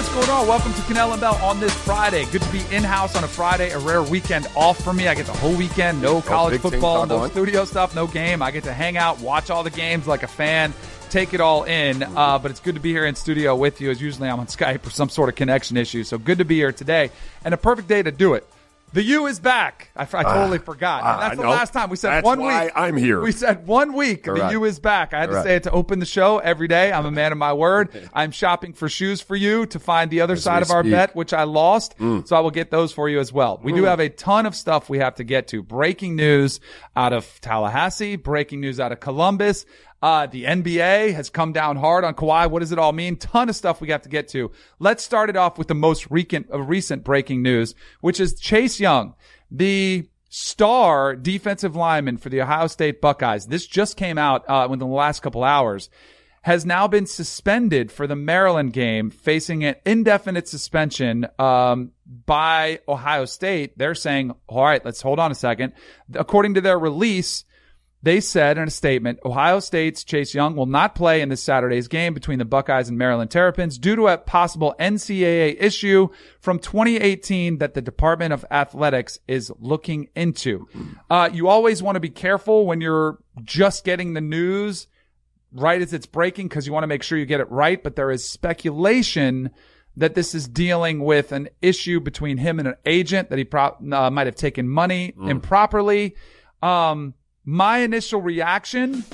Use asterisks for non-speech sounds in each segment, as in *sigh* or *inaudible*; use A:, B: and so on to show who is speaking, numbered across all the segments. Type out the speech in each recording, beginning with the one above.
A: what's going on? Welcome to Kanell and Bell on this Friday. Good to be in house on a Friday, a rare weekend off for me. I get the whole weekend, no college
B: thing
A: football, no
B: on.
A: studio stuff, no game. I get to hang out, watch all the games like a fan, take it all in. Uh, but it's good to be here in studio with you. As usually I'm on Skype or some sort of connection issue, so good to be here today and a perfect day to do it. The U is back. I, I totally forgot.
B: ah,
A: That's the
B: nope.
A: last time we said
B: That's
A: one week.
B: I'm here.
A: We said one week. The. U is back. I had to
B: Correct.
A: say it to open the show every day. I'm a man of my word. I'm shopping for shoes for you to find the other
B: As
A: side of our
B: speak.
A: bet, which I lost.
B: Mm.
A: So I will get those for you as well. We do have a ton of stuff we have to get to. Breaking news out of Tallahassee, breaking news out of Columbus. Uh, the NBA has come down hard on Kawhi. What does it all mean? Ton of stuff we have to get to. Let's start it off with the most recent, uh, recent breaking news, which is Chase Young, the star defensive lineman for the Ohio State Buckeyes. This just came out, uh, within the last couple hours has now been suspended for the Maryland game, facing an indefinite suspension um, by Ohio State. They're saying, all right, let's hold on a second. According to their release, they said in a statement, Ohio State's Chase Young will not play in this Saturday's game between the Buckeyes and Maryland Terrapins due to a possible NCAA issue from 2018 that the Department of Athletics is looking into. Uh, you always want to be careful when you're just getting the news right as it's breaking because you want to make sure you get it right. But there is speculation that this is dealing with an issue between him and an agent that he pro- uh, might have taken money improperly. Um, my initial reaction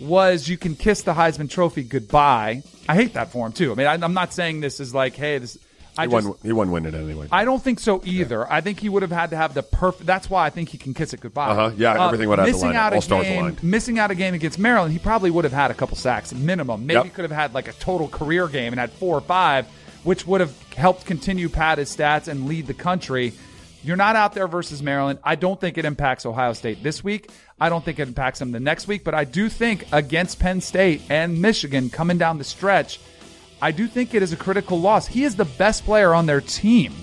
A: was you can kiss the Heisman Trophy goodbye. I hate that for him too. I mean, I, I'm not saying this is like, hey, this. I
B: He
A: just,
B: won. He won winning anyway.
A: I don't think so either. I think he would have had to have the perfect. That's why I think he can kiss it goodbye.
B: Uh-huh. Yeah, everything would have to
A: missing out a
B: All stars
A: game,
B: aligned.
A: Missing out a game against Maryland, he probably would have had a couple sacks minimum. Maybe
B: Yep.
A: he could have had like a total career game and had four or five, which would have helped continue pad his stats and lead the country. You're not out there versus Maryland. I don't think it impacts Ohio State this week. I don't think it impacts them the next week, but I do think against Penn State and Michigan coming down the stretch, I do think it is a critical loss. He is the best player on their team.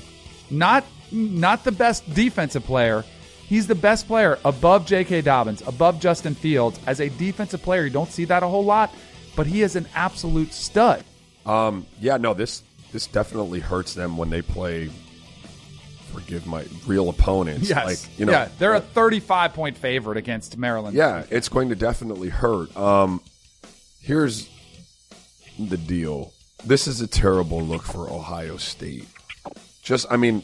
A: Not not the best defensive player. He's the best player above J.K. Dobbins, above Justin Fields. As a defensive player, you don't see that a whole lot, but he is an absolute stud.
B: Um, yeah, no, this this definitely hurts them when they play. Forgive my real opponents.
A: Yes.
B: like you know,
A: yeah, they're a 35 point favorite against Maryland.
B: Yeah, it's going to definitely hurt. Um, here's the deal. This is a terrible look for Ohio State. Just, I mean,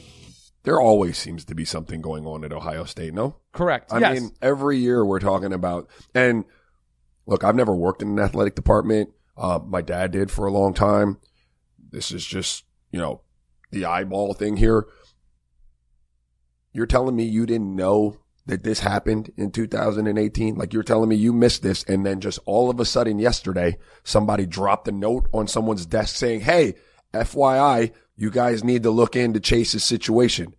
B: there always seems to be something going on at Ohio State. No,
A: Correct.
B: I
A: yes.
B: mean, every year we're talking about, and look, I've never worked in an athletic department. Uh, my dad did for a long time. This is just, you know, the eyeball thing here. You're telling me you didn't know that this happened in 2018? Like you're telling me you missed this and then just all of a sudden yesterday, somebody dropped a note on someone's desk saying, Hey, FYI, you guys need to look into Chase's situation.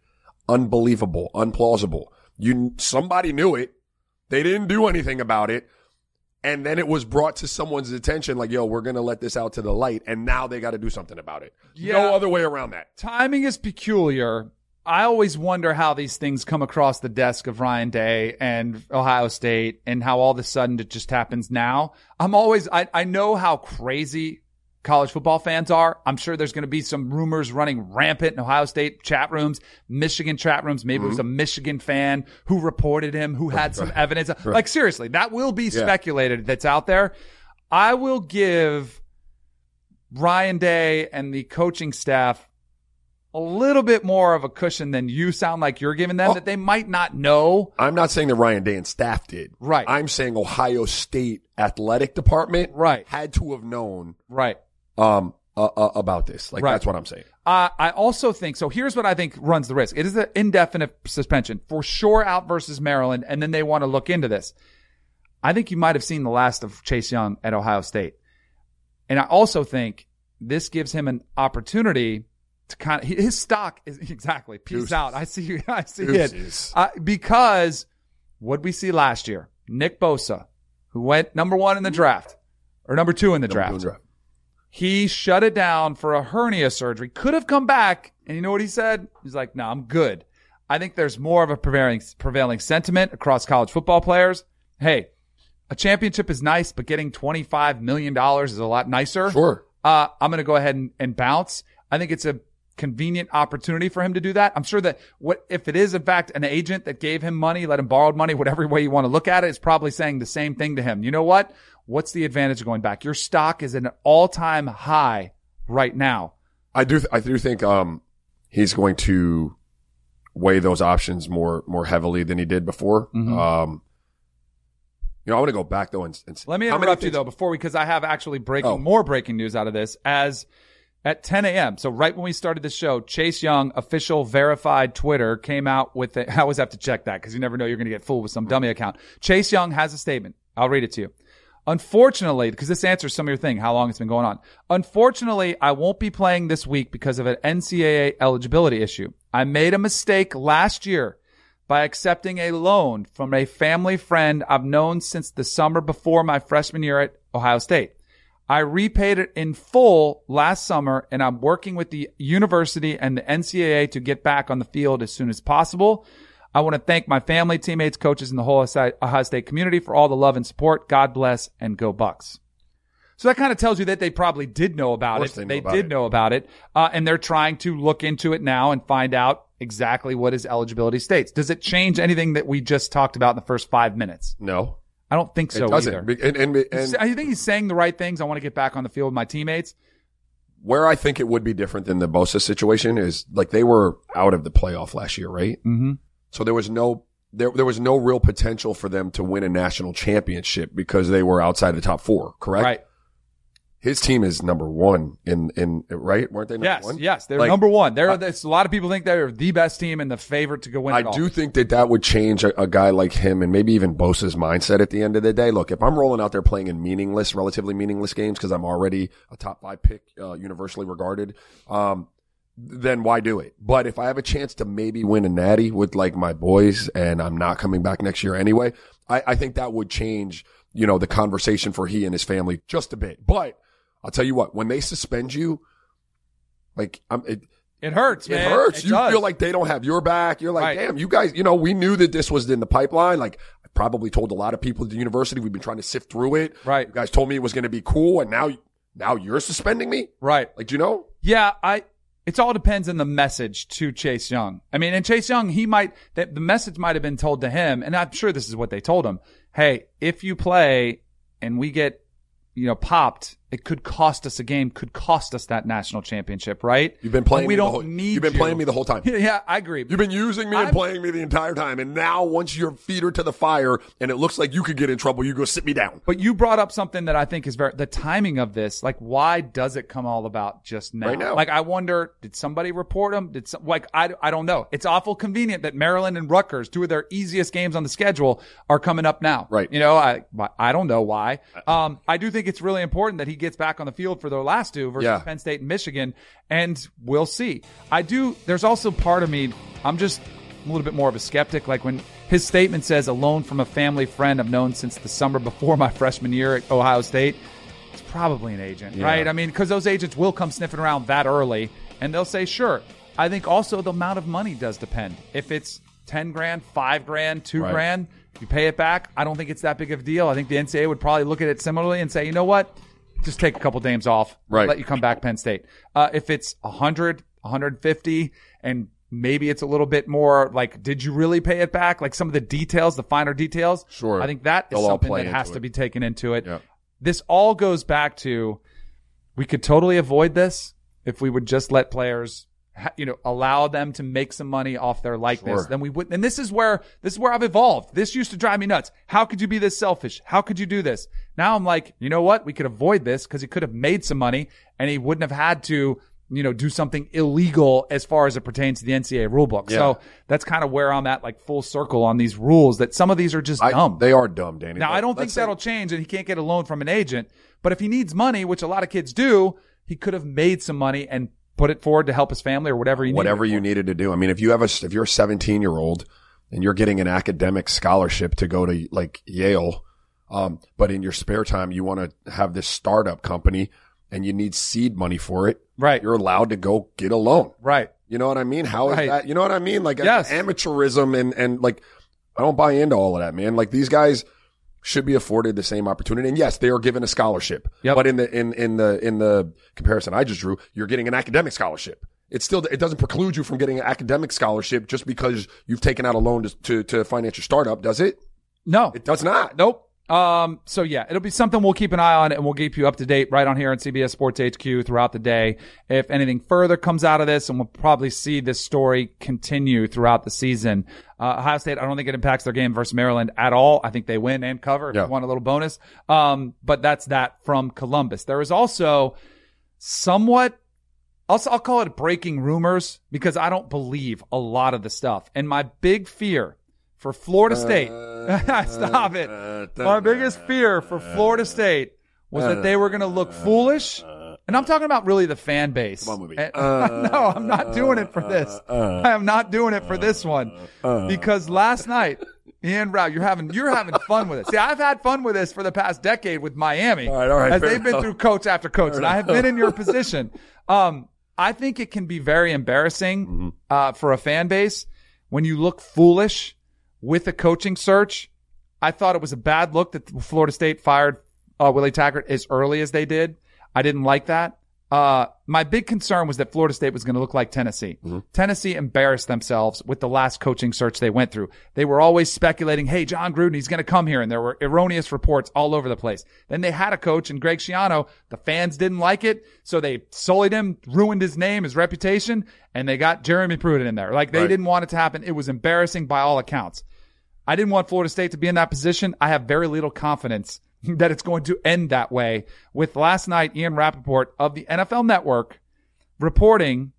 B: Unbelievable, unplausible. You, somebody knew it. They didn't do anything about it. And then it was brought to someone's attention, like, yo, we're going to let this out to the light. And now they got to do something about it.
A: Yeah.
B: No other way around that.
A: timing is peculiar. I always wonder how these things come across the desk of Ryan Day and Ohio State and how all of a sudden it just happens now. I'm always, I, I know how crazy college football fans are. I'm sure there's going to be some rumors running rampant in Ohio State chat rooms, Michigan chat rooms. Maybe it was mm-hmm. a Michigan fan who reported him, who had some evidence. Like seriously, that will be speculated that's out there. I will give Ryan Day and the coaching staff a little bit more of a cushion than you sound like you're giving them
B: Oh.
A: that they might not know.
B: I'm not saying that Ryan Day and staff did.
A: Right.
B: I'm saying Ohio State athletic department
A: Right.
B: had to have known
A: Right.
B: um uh, uh, about this. Like
A: Right.
B: that's what I'm saying.
A: Uh, I also think so. Here's what I think runs the risk. It is an indefinite suspension for sure out versus Maryland, and then they want to look into this. I think you might have seen the last of Chase Young at Ohio State, and I also think this gives him an opportunity kind of his stock is *laughs* exactly peace
B: Deuces.
A: out. I see, *laughs* I see
B: Deuces.
A: it uh, because what we see last year, Nick Bosa, who went number one in the draft or number two in the draft.
B: Doing draft.
A: He shut it down for a hernia surgery. Could have come back, and you know what he said? He's like, "No, I'm good." I think there's more of a prevailing prevailing sentiment across college football players. Hey, a championship is nice, but getting 25 million dollars is a lot nicer.
B: Sure.
A: Uh, I'm going to go ahead and, and bounce. I think it's a convenient opportunity for him to do that. I'm sure that what if it is in fact an agent that gave him money, let him borrowed money, *laughs* whatever way you want to look at it, is probably saying the same thing to him. You know what? What's the advantage of going back? Your stock is at an all time high right now.
B: I do, I do think, um, he's going to weigh those options more, more heavily than he did before.
A: Mhm.
B: Um, you know, I want to go back though and, and
A: Let me interrupt you
B: things-
A: though before we, because I have actually breaking
B: Oh.
A: more breaking news out of this as at 10 a.m. So right when we started the show, Chase Young, official verified Twitter, came out with it. *laughs* I always have to check that because you never know you're going to get fooled with some dummy account. Chase Young has a statement. I'll read it to you. Unfortunately, because this answers some of your thing, how long it's been going on. Unfortunately, I won't be playing this week because of an NCAA eligibility issue. I made a mistake last year by accepting a loan from a family friend I've known since the summer before my freshman year at Ohio State. I repaid it in full last summer and I'm working with the university and the NCAA to get back on the field as soon as possible. I want to thank my family, teammates, coaches, and the whole Ohio State community for all the love and support. God bless and go Bucks. So that kind of tells you that they probably did know about it.
B: they know
A: They,
B: about
A: did
B: it.
A: know about it. Uh, and they're trying to look into it now and find out exactly what his eligibility states. Does it change anything that we just talked about in the first five minutes?
B: No,
A: I don't think so
B: it doesn't.
A: either.
B: And, and, and
A: I think he's saying the right things. I want to get back on the field with my teammates.
B: where I think it would be different than the Bosa situation is like they were out of the playoff last year, right?
A: Mm-hmm.
B: So there was no there there was no real potential for them to win a national championship because they were outside the top four, correct?
A: Right.
B: His team is number one in in right, weren't they? Number
A: Yes.
B: one?
A: Yes. They're
B: Like,
A: number one. They're, there's a lot of people think they're the best team and the favorite to go win
B: I
A: it all.
B: do think that that would change a, a guy like him and maybe even Bosa's mindset at the end of the day. Look, if I'm rolling out there playing in meaningless, relatively meaningless games because I'm already a top five pick, uh, universally regarded, um, then why do it? But if I have a chance to maybe win a natty with like my boys and I'm not coming back next year anyway, I, I think that would change, you know, the conversation for he and his family just a bit. But I'll tell you what, when they suspend you, like I'm, it,
A: It hurts,
B: it hurts.
A: It
B: you
A: does.
B: feel like they don't have your back. You're like,
A: Right.
B: damn, you guys, you know, we knew that this was in the pipeline. Like, I probably told a lot of people at the university. We've been trying to sift through it.
A: Right.
B: You guys told me it was going to be cool. And now, now you're suspending me?
A: right.
B: Like, do you know?
A: Yeah, I. It all depends on the message to Chase Young. I mean, and Chase Young, he might the, the message might have been told to him, and I'm sure this is what they told him. Hey, if you play and we get, you know, popped, it could cost us a game, could cost us that national championship, right?
B: You've been playing
A: And we
B: me the
A: don't
B: whole,
A: need
B: You've been
A: you.
B: playing me the whole time. *laughs*
A: Yeah, I agree.
B: You've been using me and
A: I'm-
B: playing me the entire time. And now once your feet are to the fire and it looks like you could get in trouble, you go sit me down.
A: But you brought up something that I think is very the timing of this. Like, why does it come all about just now?
B: Right now.
A: Like, I wonder, did somebody report him? Did some, like I I don't know. It's awful convenient that Maryland and Rutgers, two of their easiest games on the schedule, are coming up now.
B: Right.
A: You know, I I don't know why. Um, I do think it's really important that he gets back on the field for their last two versus
B: Yeah.
A: Penn State and Michigan, and we'll see. I do. There's also part of me. I'm just a little bit more of a skeptic. Like when his statement says, "A loan from a family friend I've known since the summer before my *laughs* freshman year at Ohio State." It's probably an agent,
B: Yeah.
A: right? I mean, because those agents will come sniffing around that early, and they'll say, "Sure." I think also the amount of money does depend. If it's ten grand, five grand, two
B: Right.
A: grand, you pay it back. I don't think it's that big of a deal. I think the NCAA would probably look at it similarly and say, you know what? Just take a couple games off.
B: Right.
A: Let you come back Penn State. Uh, if it's 100, 150, and maybe it's a little bit more like, did you really pay it back? Like some of the details, the finer details.
B: Sure.
A: I think that is
B: They'll
A: something that has
B: into
A: to be taken into it.
B: Yeah.
A: This all goes back to we could totally avoid this if we would just let players you know allow them to make some money off their likeness
B: Sure.
A: then we would and this is where this is where I've evolved this used to drive me nuts how could you be this selfish how could you do this now I'm like you know what we could avoid this because he could have made some money and he wouldn't have had to you know do something illegal as far as it pertains to the NCAA rulebook
B: Yeah.
A: so that's kind of where I'm at like full circle on these rules that some of these are just
B: I,
A: dumb
B: They are dumb, Danny.
A: now, I don't think
B: let's say-
A: that'll change and he can't get a loan from an agent. But if he needs money, which a lot of kids do, he could have made some money and put it forward to help his family or whatever needed.
B: whatever
A: it
B: you needed to do. I mean, if you have a, if you're a 17 year old and you're getting an academic scholarship to go to like Yale, um, but in your spare time, you want to have this startup company and you need seed money for it.
A: Right.
B: You're allowed to go get a loan.
A: Right.
B: You know what I mean? How is
A: Right.
B: that? You know what I mean? Like
A: Yes.
B: amateurism and, and like, I don't buy into all of that, man. Like these guys, should be afforded the same opportunity. And yes, they are given a scholarship.
A: Yep.
B: But in the in in the in the comparison I just drew, you're getting an academic scholarship. It still it doesn't preclude you from getting an academic scholarship just because you've taken out a loan to to, to finance your startup, does it?
A: No,
B: It does not.
A: Nope. Um, so yeah, it'll be something we'll keep an eye on and we'll keep you up to date right on here on CBS Sports HQ throughout the day. If anything further comes out of this, and we'll probably see this story continue throughout the season. Uh, Ohio State, I don't think it impacts their game versus Maryland at all. I think they win and cover if
B: Yeah.
A: you want a little bonus. Um, but that's that from Columbus. There is also somewhat I'll, I'll call it breaking rumors because I don't believe a lot of the stuff. And my big fear for Florida State, *laughs* stop it. My biggest fear for Florida State was that they were going to look foolish. And I'm talking about really the fan base.
B: Come on, movie.
A: And- *laughs* no, I'm not doing it for this. I am not doing it for this one because last night, Ian Rao, you're having you're having fun with it. See, I've had fun with this for the past decade with Miami,
B: All right, all right,
A: as they've been
B: enough.
A: through coach after coach, and I have been in your *laughs* position. Um, I think it can be very embarrassing
B: Mm-hmm.
A: uh, for a fan base when you look foolish with a coaching search. I thought it was a bad look that Florida State fired uh, Willie Taggart as early as they did. I didn't like that. Uh, my big concern was that Florida State was going to look like Tennessee. Tennessee embarrassed themselves with the last coaching search they went through. They were always speculating, hey, Jon Gruden, he's going to come here. And there were erroneous reports all over the place. Then they had a coach and Greg Schiano. The fans didn't like it. So they sullied him, ruined his name, his reputation, and they got Jeremy Pruitt in there. Like they
B: Right.
A: didn't want it to happen. It was embarrassing by all accounts. I didn't want Florida State to be in that position. I have very little confidence *laughs* that it's going to end that way. With last night, Ian Rapoport of the NFL Network reporting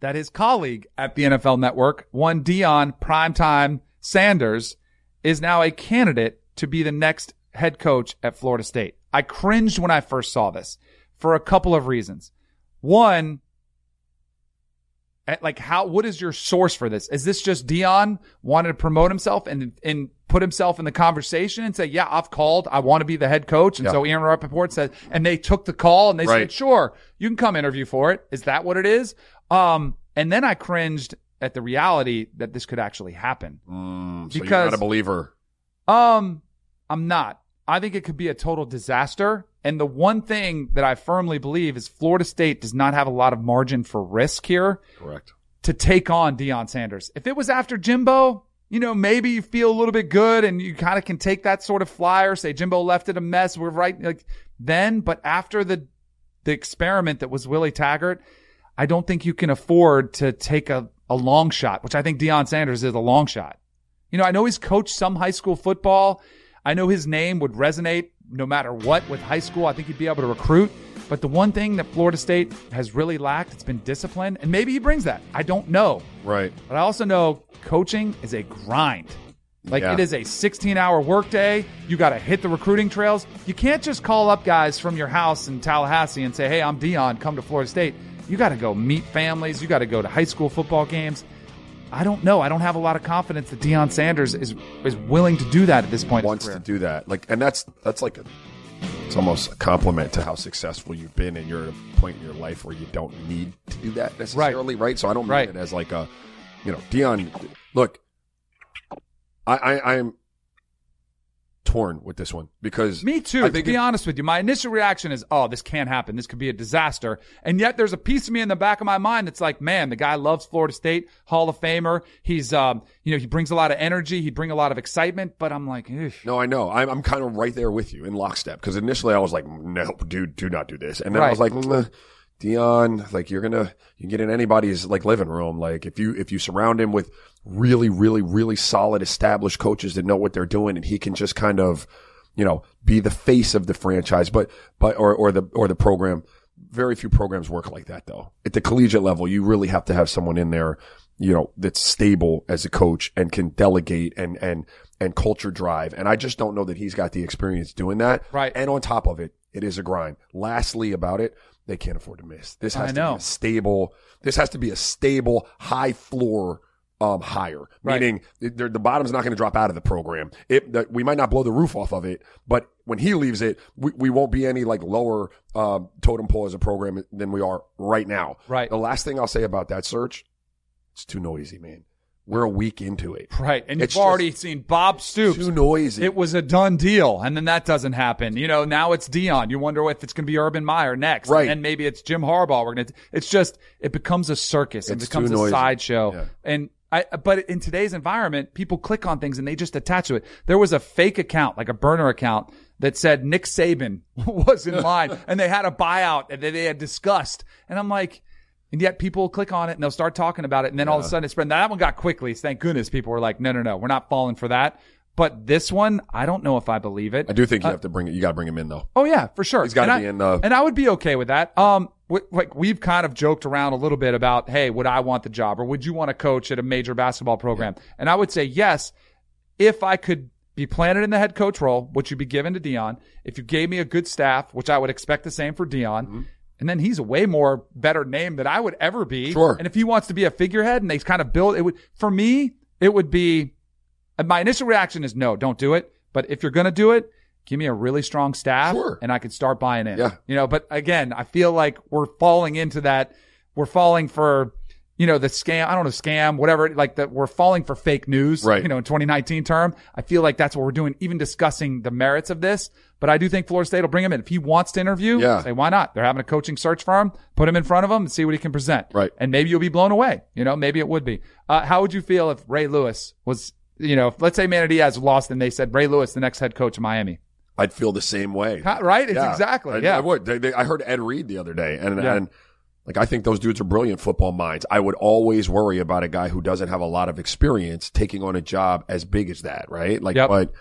A: that his colleague at the NFL Network, one Deion Primetime Sanders, is now a candidate to be the next head coach at Florida State. I cringed when I first saw this for a couple of reasons. One, like how what is your source for this is this just deion wanted to promote himself and and put himself in the conversation and say yeah i've called i want to be the head coach and
B: Yeah.
A: so aaron rapoport said and they took the call and they
B: Right.
A: said sure you can come interview for it is that what it is um and then i cringed at the reality that this could actually happen
B: Mm, so
A: Because-
B: you're not a believer.
A: um, I'm not. I think it could be a total disaster. And the one thing that I firmly believe is Florida State does not have a lot of margin for risk here
B: Correct.
A: to take on Deion Sanders. If it was after Jimbo, you know, maybe you feel a little bit good and you kind of can take that sort of flyer, say Jimbo left it a mess. We're right. Like then, but after the, the experiment that was Willie Taggart, I don't think you can afford to take a, a long shot, which I think Deion Sanders is a long shot. You know, I know he's coached some high school football. I know his name would resonate no matter what with high school. I think he'd be able to recruit. But the one thing that Florida State has really lacked, it's been discipline. And maybe he brings that. I don't know.
B: Right.
A: But I also know coaching is a grind. Like
B: Yeah.
A: it is a 16 hour workday. You got to hit the recruiting trails. You can't just call up guys from your house in Tallahassee and say, Hey, I'm Deion, come to Florida State. You got to go meet families. You got to go to high school football games. I don't know. I don't have a lot of confidence that Deion Sanders is is willing to do that at this point.
B: Wants to do that. Like, and that's that's like a. It's almost a compliment to how successful you've been, and you're at a point in your life where you don't need to do that necessarily, right? So I don't mean
A: Right.
B: it as like a, you know, Deion. Look, I I I'm torn with this one because
A: Me too. To be
B: it-
A: honest with you, my initial reaction is, "Oh, this can't happen. This could be a disaster." And yet, there's a piece of me in the back of my mind that's like, "Man, the guy loves Florida State, Hall of Famer. He's, um, you know, he brings a lot of energy. He'd bring a lot of excitement." But I'm like.
B: No, I know. I'm, I'm kind of right there with you in lockstep because initially I was like, no, dude, do not do this. And then I was like, mm, Deion, like you're gonna, you can get in anybody's like living room. Like if you, if you surround him with really, really, really solid established coaches that know what they're doing and he can just kind of, you know, be the face of the franchise, but, but, or, or the, or the program. Very few programs work like that though. At the collegiate level, you really have to have someone in there, you know, that's stable as a coach and can delegate and, and, and culture drive. And I just don't know that he's got the experience doing that.
A: Right.
B: And on top of it, it is a grind. Lastly about it, they can't afford to miss. This has
A: I
B: to
A: know.
B: be a stable, this has to be a stable, high floor, um, higher.
A: Right.
B: Meaning the bottom's not going to drop out of the program. It, the, we might not blow the roof off of it, but when he leaves it, we, we won't be any like lower, uh, totem pole as a program than we are right now.
A: Right.
B: The last thing I'll say about that search, it's too noisy, man. We're a week into it.
A: Right. And
B: It's
A: you've already seen Bob Stoops.
B: Too noisy.
A: It was a done deal. And then that doesn't happen. You know, now it's Deion. You wonder if it's going to be Urban Meyer next.
B: Right.
A: And maybe it's Jim Harbaugh. We're going to, it's just, it becomes a circus. It
B: It's
A: becomes a sideshow.
B: Yeah.
A: And I, but in today's environment, people click on things and they just attach to it. There was a fake account, like a burner account that said Nick Saban *laughs* was in *laughs* line and they had a buyout and that they had discussed. And I'm like, and yet people click on it and they'll start talking about it. And then all of a sudden it's spread. Now that one got quickly. Thank goodness people were like, no, no, no, we're not falling for that. But this one, I don't know if I believe it.
B: I do think you have to bring it. You got to bring him in though.
A: Oh yeah, for sure.
B: He's gotta
A: And
B: be
A: I-
B: in the-
A: and I would be okay with that. Um, w- like we've kind of joked around a little bit about, hey, would I want the job or would you want to coach at a major basketball program? And I would say yes, if I could be planted in the head coach role, which you'd be given to Deion. If you gave me a good staff, which I would expect the same for Deion.
B: Mm-hmm.
A: And then he's a way more better name than I would ever be.
B: Sure.
A: And if he wants to be a figurehead and they kind of build it would, for me, it would be, uh, my initial reaction is no, don't do it. But if you're going to do it, give me a really strong staff
B: Sure.
A: and I could start buying in.
B: Yeah.
A: You know, but again, I feel like we're falling into that. We're falling for, you know, the scam. I don't know, scam, whatever, like that we're falling for fake news,
B: Right.
A: You know, in 2019 term. I feel like that's what we're doing, even discussing the merits of this. But I do think Florida State will bring him in. If he wants to interview,
B: Yeah.
A: say, why not? They're having a coaching search for him. Put him in front of him and see what he can present.
B: Right.
A: And maybe you'll be blown away. You know, maybe it would be. Uh, how would you feel if Ray Lewis was, you know, let's say Manny Diaz lost and they said Ray Lewis, the next head coach of Miami.
B: I'd feel the same way.
A: Right? It's
B: Yeah.
A: exactly.
B: I,
A: yeah.
B: I would. They, they, I heard Ed Reed the other day, and
A: Yeah.
B: and like I think those dudes are brilliant football minds. I would always worry about a guy who doesn't have a lot of experience taking on a job as big as that, right? Like,
A: Yep.
B: but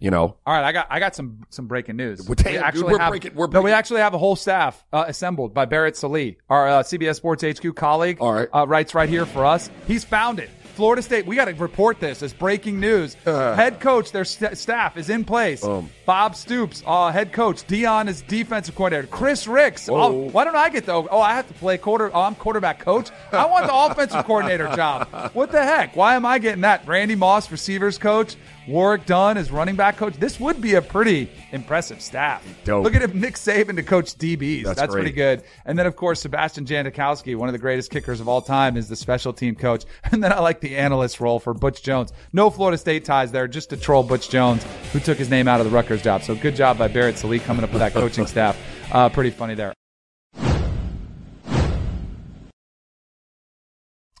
B: you know,
A: All right, I got I got some some breaking news.
B: Well, damn, dude, we're
A: have
B: breaking- we're
A: no, we actually have a whole staff uh, assembled by Barrett Sallee, our uh, CBS Sports HQ colleague.
B: All right.
A: uh, writes right here for us. He's found it. Florida State. We got to report this as breaking news. head coach, their st- staff is in place.
B: Boom.
A: Bob Stoops, uh, head coach. Deion is defensive coordinator. Chris Ricks. Oh, why don't I get the? Oh, I have to play quarter. Oh, I'm quarterback coach. I want the *laughs* offensive coordinator job. What the heck? Why am I getting that? Randy Moss, receivers coach. Warrick Dunn is running back coach. This would be a pretty impressive staff.
B: Dope.
A: Look at him, Nick Saban to coach DBs.
B: That's
A: That's, pretty good. And then, of course, Sebastian Janikowski, one of the greatest kickers of all time, is the special team coach. *laughs* And then I like the analyst role for Butch Jones. No Florida State ties there, just to troll Butch Jones, who took his name out of the Rutgers job. So good job by Barrett Sallee coming up with that *laughs* coaching staff. Uh, pretty funny there.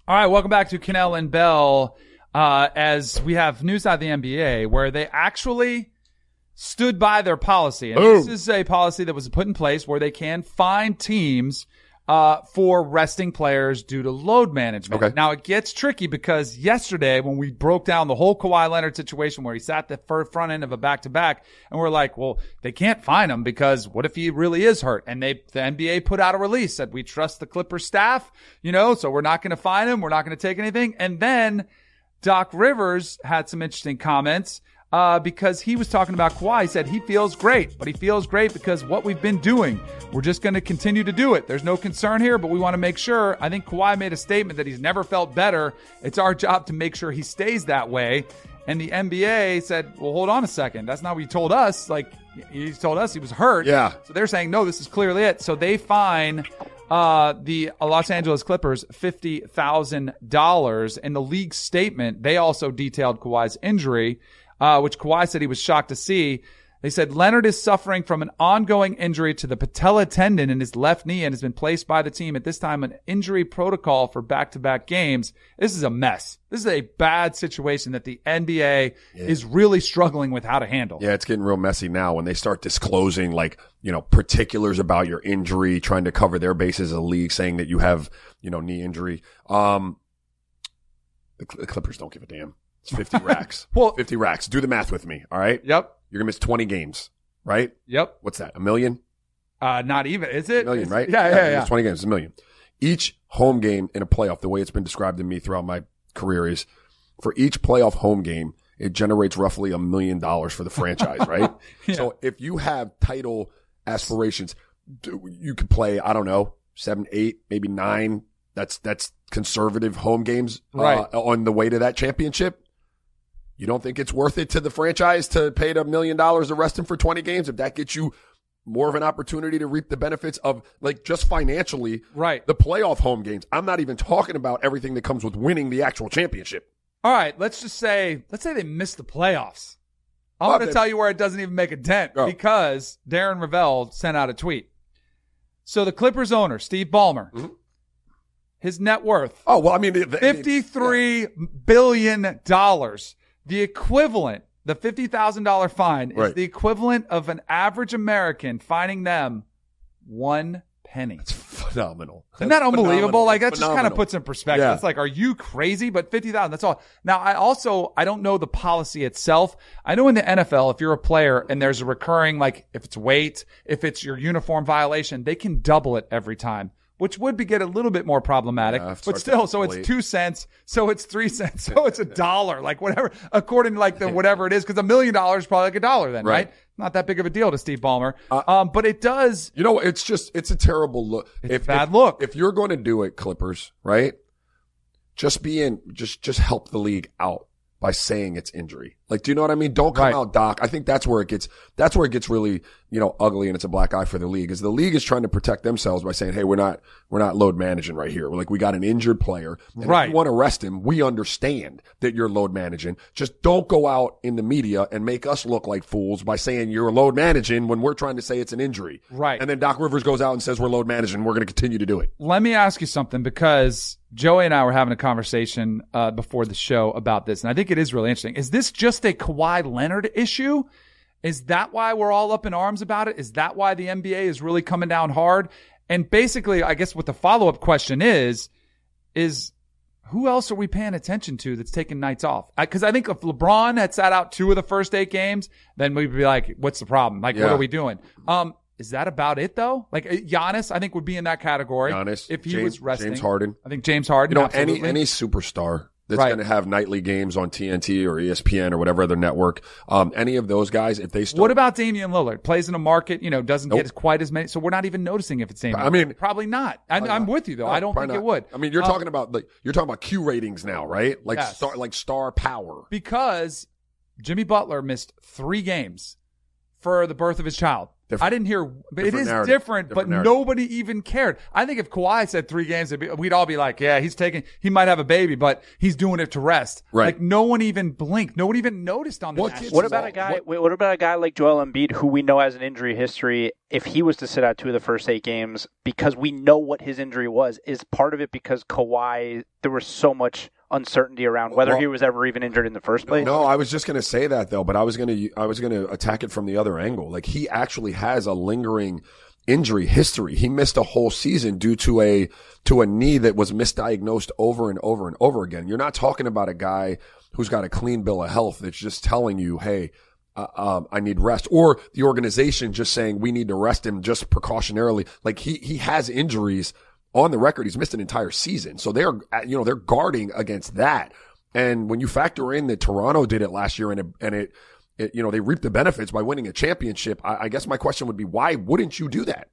A: All right, welcome back to Kanell and Bell. Uh, as we have news out of the NBA where they actually stood by their policy. And this is a policy that was put in place where they can fine teams uh, for resting players due to load management.
B: Okay.
A: Now it gets tricky because yesterday when we broke down the whole Kawhi Leonard situation where he sat the front end of a back to back and we're like, well, they can't fine him because what if he really is hurt? And they, the NBA put out a release said we trust the Clippers staff, you know, so we're not going to fine him. We're not going to take anything. And then Doc Rivers had some interesting comments uh, because he was talking about Kawhi. He said he feels great, but he feels great because what we've been doing, we're just going to continue to do it. There's no concern here, but we want to make sure. I think Kawhi made a statement that he's never felt better. It's our job to make sure he stays that way. And the NBA said, well, hold on a second. That's not what you told us. Like, he told us he was hurt.
B: Yeah.
A: So they're saying, no, this is clearly it. So they fine uh, the Los Angeles Clippers fifty thousand dollars. In the league statement, they also detailed Kawhi's injury, uh, which Kawhi said he was shocked to see. They said Leonard is suffering from an ongoing injury to the patella tendon in his left knee and has been placed by the team at this time an injury protocol for back-to-back games. This is a mess. This is a bad situation that the NBA is really struggling with how to handle.
B: Yeah, it's getting real messy now when they start disclosing like, you know, particulars about your injury, trying to cover their bases as a league, saying that you have, you know, knee injury. Um, the Clippers don't give a damn. It's 50 *laughs* racks.
A: Well-
B: 50 racks. Do the math with me. All right.
A: Yep.
B: You're going to miss 20 games, right?
A: Yep.
B: What's that? A million?
A: Uh, not even, is it?
B: A million, right?
A: Yeah,
B: you
A: yeah, yeah.
B: 20 games, a million. Each home game in a playoff, the way it's been described to me throughout my career is for each playoff home game, it generates roughly a million dollars for the franchise, right? *laughs* So if you have title aspirations, you could play, I don't know, seven, eight, maybe nine. That's, that's conservative home games uh, on the way to that championship. You don't think it's worth it to the franchise to pay a million dollars to rest him for 20 games if that gets you more of an opportunity to reap the benefits of like just financially
A: Right.
B: the playoff home games. I'm not even talking about everything that comes with winning the actual championship.
A: All right, let's just say, let's say they miss the playoffs. I'm going to tell you where it doesn't even make a dent
B: Go.
A: because Darren Rovell sent out a tweet. So the Clippers owner, Steve Ballmer,
B: Mm-hmm.
A: his net worth,
B: Oh well, I mean, the, the-
A: fifty-three billion dollars. The equivalent, the fifty thousand dollar fine, is
B: Right.
A: the equivalent of an average American fining them one penny.
B: It's phenomenal.
A: Isn't that
B: That's
A: unbelievable?
B: phenomenal.
A: Like that just kind of
B: Phenomenal.
A: puts in perspective.
B: Yeah.
A: It's like, are you crazy? But fifty thousand, that's all. Now, I also I don't know the policy itself. I know in the NFL, if you're a player and there's a recurring, like if it's weight, if it's your uniform violation, they can double it every time. Which would be get a little bit more problematic,
B: Yeah,
A: but still, so it's two cents, so it's three cents, so it's a *laughs* dollar, like whatever, according to like the whatever it is, because a million dollars is probably like a dollar then, right?
B: Right.
A: Not that big of a deal to Steve Ballmer, um, but it does.
B: You know, it's just it's a terrible look.
A: It's a bad look.
B: If you're going to do it, Clippers, right? Just be in, just just help the league out by saying it's injury. Like, do you know what I mean? Don't come
A: Right.
B: out, Doc. I think that's where it gets. That's where it gets really, you know, ugly, and it's a black eye for the league. Is the league is trying to protect themselves by saying, "Hey, we're not, we're not load managing right here. We're like, we got an injured player, and
A: Right.
B: If you want to arrest him, we understand that you're load managing. Just don't go out in the media and make us look like fools by saying you're load managing when we're trying to say it's an injury.
A: Right.
B: And then Doc Rivers goes out and says we're load managing. We're going to continue to do it.
A: let me ask you something because Joey and I were having a conversation uh, before the show about this, and I think it is really interesting. Is this just a Kawhi Leonard issue? Is that why we're all up in arms about it? Is that why the NBA is really coming down hard? And basically, I guess what the follow up question is, is who else are we paying attention to that's taking nights off? Because I, think if LeBron had sat out two of the first eight games, then we'd be like, what's the problem? Like, what are we doing? Um, is that about it though? Like uh, Giannis, if he was wrestling. James Harden. I think would be in that category.
B: Giannis,
A: if he
B: James-
A: was resting.
B: James Harden.
A: I think James Harden.
B: You know,
A: absolutely.
B: any any superstar that's
A: Right.
B: going to have nightly games on TNT or ESPN or whatever other network, um, any of those guys, if they start,
A: What about Damian Lillard? Plays in a market, you know, doesn't
B: Nope.
A: get quite as many. So we're not even noticing if it's Damian.
B: I mean-
A: probably not. I, I'm with you though. I don't think
B: Probably
A: it would.
B: I mean, you're
A: Um,
B: talking about like you're talking about Q ratings now, right? Like
A: Yes.
B: star, like star power.
A: because Jimmy Butler missed three games for the birth of his child.
B: Different-
A: I didn't hear, but it
B: different narrative.
A: different,
B: Different
A: but
B: narrative.
A: nobody even cared. I think if Kawhi said three games, it'd be- we'd all be like, yeah, he's taking, he might have a baby, but he's doing it to rest.
B: Right.
A: Like no one even blinked. No one even noticed on the
B: What
A: national
B: kids
C: What
B: is
C: about a guy?
B: what-
C: wait, What about a guy like Joel Embiid, who we know has an injury history? If he was to sit out two of the first eight games, because we know what his injury was, is part of it because Kawhi? There was so much uncertainty around whether
B: Well-
C: he was ever even injured in the first place.
B: No, I was just going to say that though, but I was going to I was going to attack it from the other angle. Like he actually has a lingering injury history. He missed a whole season due to a to a knee that was misdiagnosed over and over and over again. You're not talking about a guy who's got a clean bill of health that's just telling you, "Hey, uh, um, I need rest," or the organization just saying we need to rest him just precautionarily. Like he he has injuries on the record. He's missed an entire season, so they're uh, you know they're guarding against that. And when you factor in that Toronto did it last year and it, and it, it you know, they reaped the benefits by winning a championship, I, I guess my question would be, why wouldn't you do that?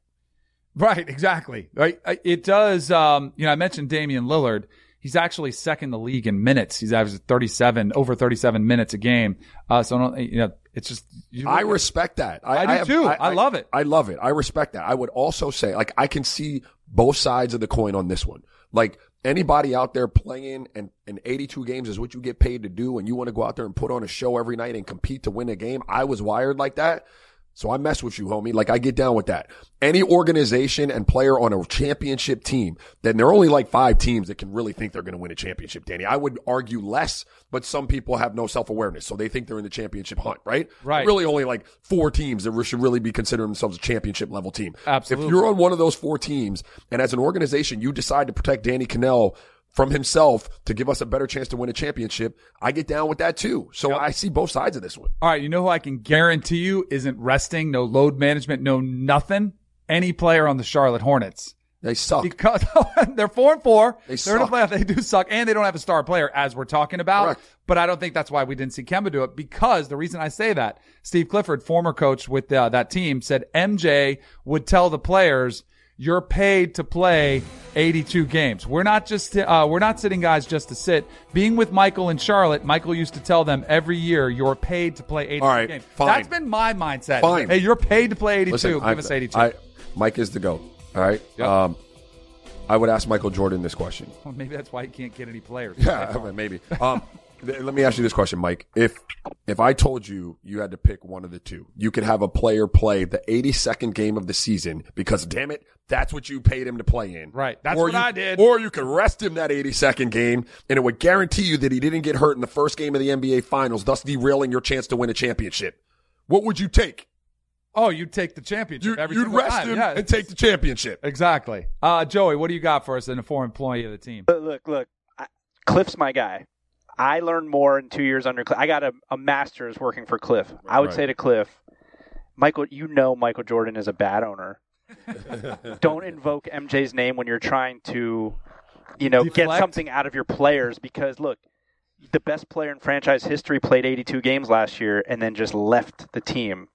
A: Right, exactly. Right. It does. Um, you know, I mentioned Damian Lillard. He's actually second the league in minutes. He's averaging 37, over 37 minutes a game. Uh, so, I don't, you know, it's just, you
B: I respect that.
A: I do
B: have-
A: too. I love it.
B: I love it. I respect that. I would also say, like, I can see both sides of the coin on this one. Like, anybody out there playing and, and 82 games is what you get paid to do and you want to go out there and put on a show every night and compete to win a game. I was wired like that. So I mess with you, homie. Like I get down with that. Any organization and player on a championship team, then there are only like five teams that can really think they're going to win a championship, Danny. I would argue less, but some people have no self-awareness. So they think they're in the championship hunt, right?
A: Right.
B: Really only like four teams that should really be considering themselves a championship level team.
A: Absolutely.
B: If you're on one of those four teams and as an organization, you decide to protect Danny Kanell from himself to give us a better chance to win a championship, I get down with that too. So I see both sides of this one.
A: All right, you know who I can guarantee you isn't resting, no load management, no nothing? Any player on the Charlotte Hornets.
B: They suck.
A: Because *laughs* they're four and four.
B: They
A: are in the playoff. They do suck. And they don't have a star player, as we're talking about.
B: Correct.
A: But I don't think that's why we didn't see Kemba do it. Because the reason I say that, Steve Clifford, former coach with uh, that team, said MJ would tell the players, you're paid to play 82 games. We're not just, uh, we're not sitting guys just to sit. Being with Michael in Charlotte, Michael used to tell them every year, you're paid to play 82
B: All right,
A: games.
B: fine.
A: That's been my mindset.
B: Fine.
A: Hey, you're paid to play 82.
B: Listen,
A: Give
B: I've-
A: us 82.
B: I, Mike is the GOAT. All right.
A: Yep.
B: Um, I would ask Michael Jordan this question.
A: Well, maybe that's why he can't get any players. *laughs*
B: Yeah, maybe. Um, Let me ask you this question, Mike. If if I told you you had to pick one of the two, you could have a player play the 82nd game of the season because, damn it, that's what you paid him to play in.
A: Right. That's
B: or
A: what
B: you,
A: I did.
B: Or you could rest him that 82nd game, and it would guarantee you that he didn't get hurt in the first game of the NBA Finals, thus derailing your chance to win a championship. What would you take?
A: Oh, you'd take the championship
B: You,
A: every
B: you'd
A: single
B: rest
A: time.
B: him
A: Yeah,
B: and take the championship.
A: Exactly. Uh, Joey, what do you got for us in a former employee of the team?
C: But look, look, I, Cliff's my guy. I learned more in two years under Cliff. I got a, a master's working for Cliff. I would
B: Right.
C: say to Cliff, Michael, you know Michael Jordan is a bad owner. *laughs* Don't invoke MJ's name when you're trying to, you know, get something out of your players because look, the best player in franchise history played 82 games last year and then just left the team.